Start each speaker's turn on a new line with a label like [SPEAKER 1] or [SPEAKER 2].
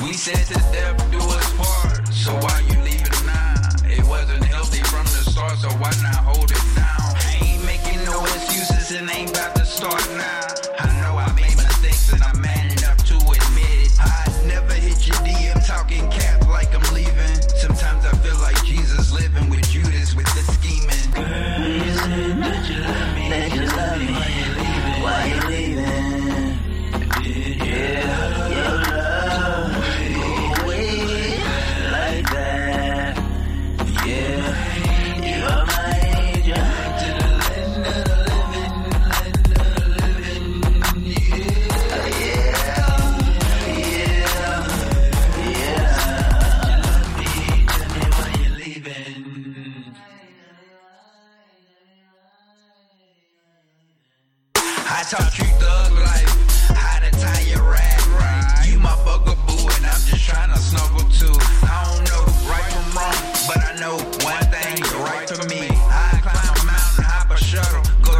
[SPEAKER 1] We said to death do us part, so why you leaving now? It wasn't healthy from the start, so why not hold it down? I ain't making no excuses and ain't about to start now. I know I made mistakes and I'm man enough to admit it. I never hit your DM talking cap like I'm leaving. Sometimes I feel like Jesus living with Judas with the scheming. Girl, you you love me, you love. Why I taught you thug life, how to tie rag right. You my bugaboo, and I'm just snuggle too. I don't know right from wrong, but I know one right for me. I climb a mountain, hop a shuttle, go